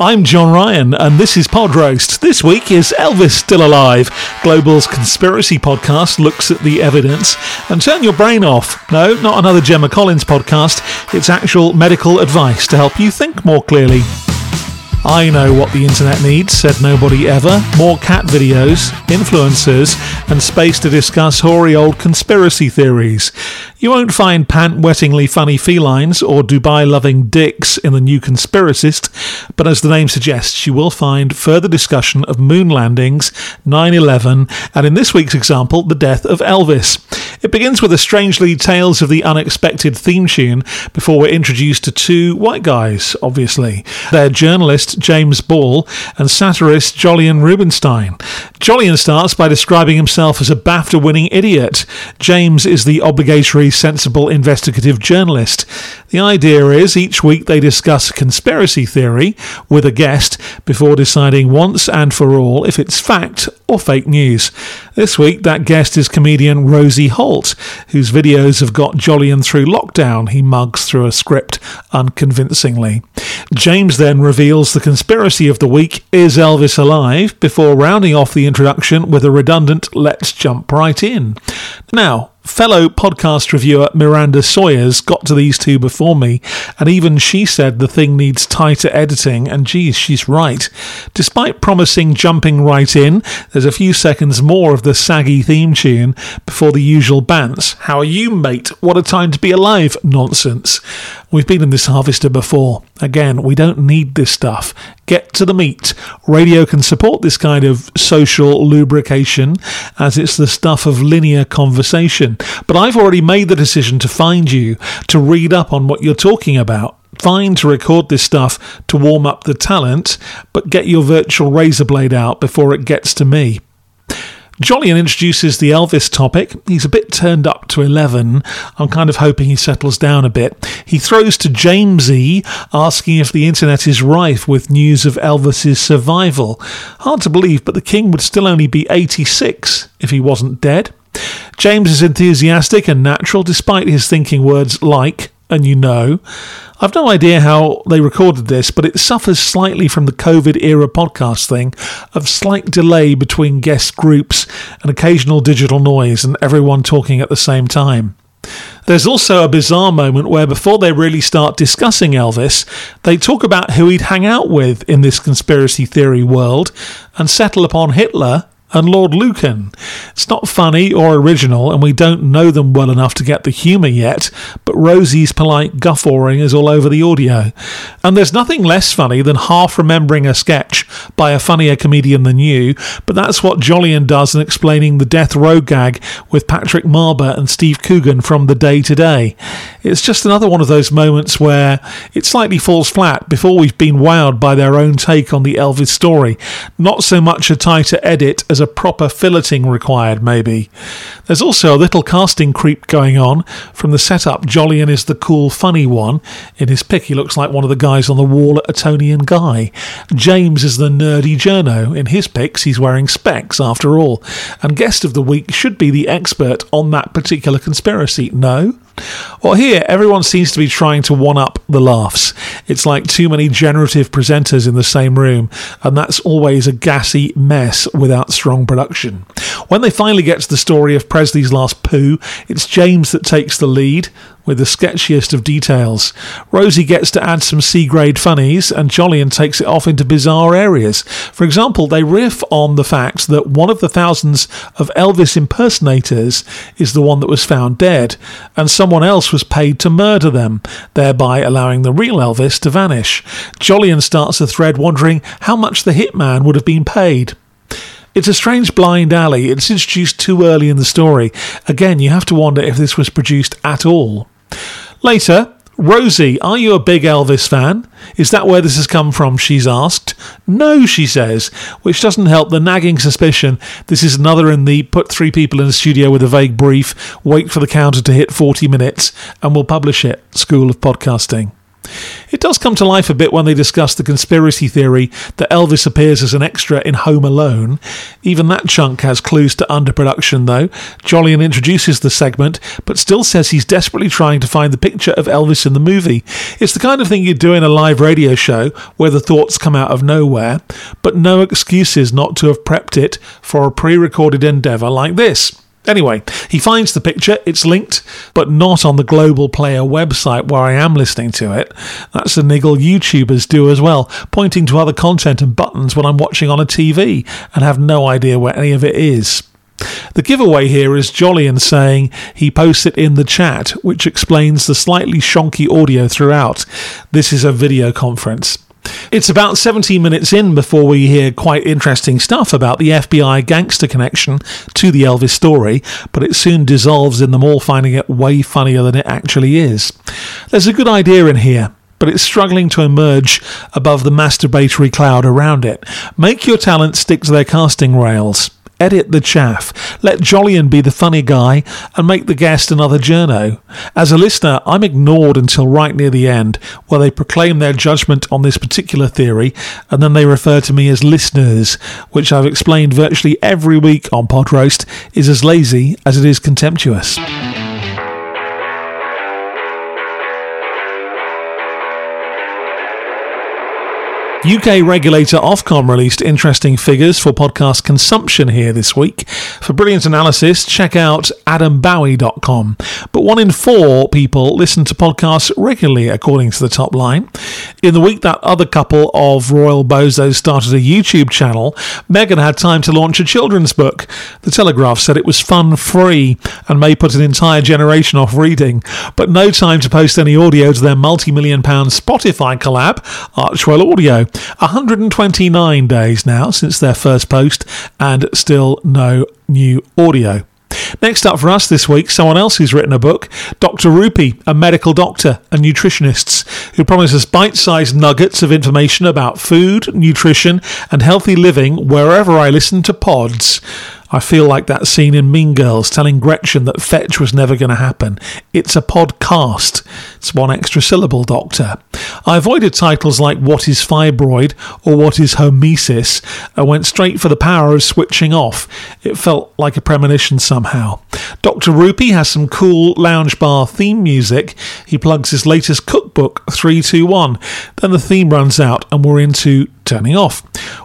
I'm John Ryan, and this is Pod Roast. This week is Elvis still alive? Global's conspiracy podcast looks at the evidence and turn your brain off. No, not another Gemma Collins podcast. It's actual medical advice to help you think more clearly. I know what the internet needs, said nobody ever. More cat videos, influencers, and space to discuss hoary old conspiracy theories. You won't find pant wettingly funny felines or Dubai loving dicks in the new conspiracist, but as the name suggests, you will find further discussion of moon landings, 9 11, and in this week's example, the death of Elvis. It begins with a strangely Tales of the Unexpected theme tune before we're introduced to two white guys, obviously. They're journalist James Ball and satirist Jolyon Rubinstein. Jolyon starts by describing himself as a BAFTA winning idiot. James is the obligatory, sensible, investigative journalist. The idea is each week they discuss conspiracy theory with a guest before deciding once and for all if it's fact or fake news. This week, that guest is comedian Rosie Holt, whose videos have got Jolyon through lockdown. He mugs through a script unconvincingly. James then reveals the conspiracy of the week is Elvis alive before rounding off the introduction with a redundant let's jump right in. Now, fellow podcast reviewer Miranda Sawyer's got to these two before me, and even she said the thing needs tighter editing, and geez, she's right. Despite promising jumping right in, there's a few seconds more of the saggy theme tune before the usual bants. How are you, mate? What a time to be alive nonsense. We've been in this harvester before. Again, we don't need this stuff. Get to the meat. Radio can support this kind of social lubrication as it's the stuff of linear conversation. But I've already made the decision to find you, to read up on what you're talking about. Fine to record this stuff to warm up the talent, but get your virtual razor blade out before it gets to me. Jolyon introduces the Elvis topic. He's a bit turned up to 11. I'm kind of hoping he settles down a bit. He throws to Jamesy, asking if the internet is rife with news of Elvis's survival. Hard to believe, but the king would still only be 86 if he wasn't dead. James is enthusiastic and natural despite his thinking words like and you know. I've no idea how they recorded this, but it suffers slightly from the COVID era podcast thing of slight delay between guest groups and occasional digital noise and everyone talking at the same time. There's also a bizarre moment where, before they really start discussing Elvis, they talk about who he'd hang out with in this conspiracy theory world and settle upon Hitler and Lord Lucan. It's not funny or original, and we don't know them well enough to get the humour yet, but Rosie's polite guffawing is all over the audio. And there's nothing less funny than half remembering a sketch by a funnier comedian than you, but that's what Jolyon does in explaining the death row gag with Patrick Marber and Steve Coogan from The Day Today. It's just another one of those moments where it slightly falls flat before we've been wowed by their own take on the Elvis story. Not so much a tighter edit as there's a proper filleting required, maybe. There's also a little casting creep going on. From the setup, Jolyon is the cool, funny one. In his pic, he looks like one of the guys on the wall at Toni and Guy. James is the nerdy journo. In his pics, he's wearing specs, after all. And guest of the week should be the expert on that particular conspiracy. No? Well, here, everyone seems to be trying to one up the laughs. It's like too many generative presenters in the same room, and that's always a gassy mess without strong production. When they finally get to the story of Presley's last poo, it's James that takes the lead with the sketchiest of details. Rosie gets to add some C grade funnies, and Jolyon takes it off into bizarre areas. For example, they riff on the fact that one of the thousands of Elvis impersonators is the one that was found dead, and someone else was paid to murder them, thereby allowing the real Elvis to vanish. Jolyon starts a thread wondering how much the hitman would have been paid. It's a strange blind alley. It's introduced too early in the story. Again, you have to wonder if this was produced at all. Later, Rosie, are you a big Elvis fan? Is that where this has come from? She's asked. No, she says, which doesn't help the nagging suspicion this is another in the put three people in a studio with a vague brief, wait for the counter to hit 40 minutes, and we'll publish it school of podcasting. It does come to life a bit when they discuss the conspiracy theory that Elvis appears as an extra in Home Alone. Even that chunk has clues to underproduction, though. Jolyon introduces the segment, but still says he's desperately trying to find the picture of Elvis in the movie. It's the kind of thing you do in a live radio show where the thoughts come out of nowhere, but no excuses not to have prepped it for a pre recorded endeavour like this. Anyway, he finds the picture, it's linked, but not on the Global Player website where I am listening to it. That's a niggle YouTubers do as well, pointing to other content and buttons when I'm watching on a TV and have no idea where any of it is. The giveaway here is Jolyon saying he posts it in the chat, which explains the slightly shonky audio throughout. This is a video conference. It's about 17 minutes in before we hear quite interesting stuff about the FBI gangster connection to the Elvis story, but it soon dissolves in them all finding it way funnier than it actually is. There's a good idea in here but it's struggling to emerge above the masturbatory cloud around it. Make your talent stick to their casting rails. Edit the chaff. Let Jolyon be the funny guy and make the guest another journo. As a listener, I'm ignored until right near the end, where they proclaim their judgment on this particular theory, and then they refer to me as listeners, which I've explained virtually every week on Pod Roast is as lazy as it is contemptuous. UK regulator Ofcom released interesting figures for podcast consumption here this week. For brilliant analysis, check out adambowie.com. But one in four people listen to podcasts regularly, according to the top line. In the week that other couple of royal bozos started a YouTube channel, Meghan had time to launch a children's book. The Telegraph said it was fun free and may put an entire generation off reading, but no time to post any audio to their multi million pound Spotify collab, Archewell Audio. 129 days now since their first post, and still no new audio. Next up for us this week, someone else who's written a book, Dr. Rupy, a medical doctor and nutritionist who promises bite sized nuggets of information about food, nutrition, and healthy living wherever I listen to pods. I feel like that scene in Mean Girls telling Gretchen that fetch was never going to happen. It's a podcast. It's one extra syllable, Doctor. I avoided titles like What is Fibroid or What is Hormesis I went straight for the power of switching off. It felt like a premonition somehow. Dr. Rupy has some cool lounge bar theme music. He plugs his latest cookbook, 321. Then the theme runs out and we're into turning off.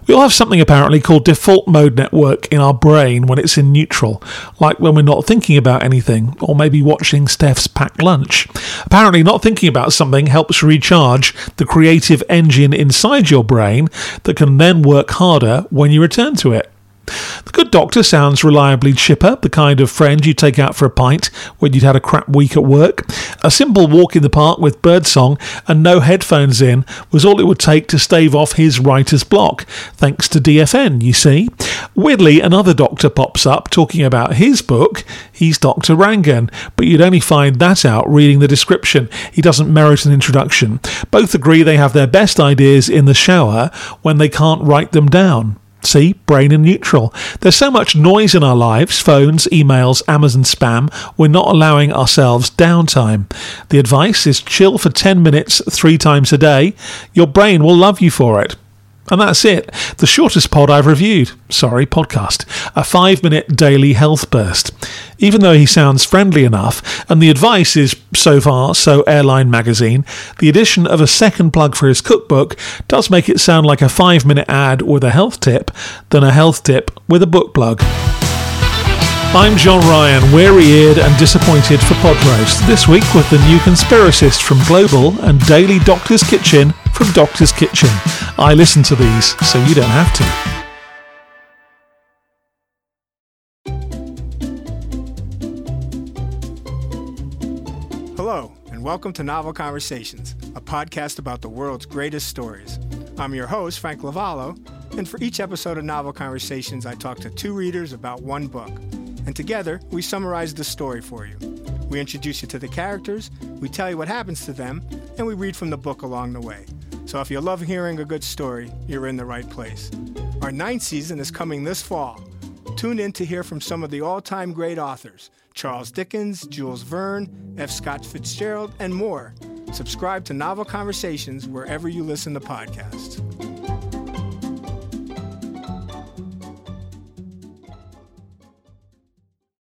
We all have something apparently called default mode network in our brain when it's in neutral, like when we're not thinking about anything, or maybe watching Steph's packed lunch. Apparently, not thinking about something helps recharge the creative engine inside your brain that can then work harder when you return to it. The good doctor sounds reliably chipper, the kind of friend you take out for a pint when you'd had a crap week at work. A simple walk in the park with birdsong and no headphones in was all it would take to stave off his writer's block, thanks to DMN, you see. Weirdly, another doctor pops up talking about his book. He's Dr. Rangan, but you'd only find that out reading the description. He doesn't merit an introduction. Both agree they have their best ideas in the shower when they can't write them down. See, brain and neutral. There's so much noise in our lives phones, emails, Amazon spam. We're not allowing ourselves downtime. The advice is chill for 10 minutes three times a day. Your brain will love you for it. And that's it. The shortest pod I've reviewed. Sorry, podcast. A five minute daily health burst. Even though he sounds friendly enough, and the advice is so far so airline magazine, the addition of a second plug for his cookbook does make it sound like a five minute ad with a health tip than a health tip with a book plug. I'm John Ryan, weary eared and disappointed for Podroast, this week with the new conspiracist from Global and Daily Doctor's Kitchen from Doctor's Kitchen. I listen to these, so you don't have to. Hello, and welcome to Novel Conversations, a podcast about the world's greatest stories. I'm your host, Frank Lavallo, and for each episode of Novel Conversations, I talk to two readers about one book and together we summarize the story for you. We introduce you to the characters, we tell you what happens to them, and we read from the book along the way. So if you love hearing a good story, you're in the right place. Our ninth season is coming this fall. Tune in to hear from some of the all time great authors Charles Dickens, Jules Verne, F. Scott Fitzgerald, and more. Subscribe to Novel Conversations wherever you listen to podcasts.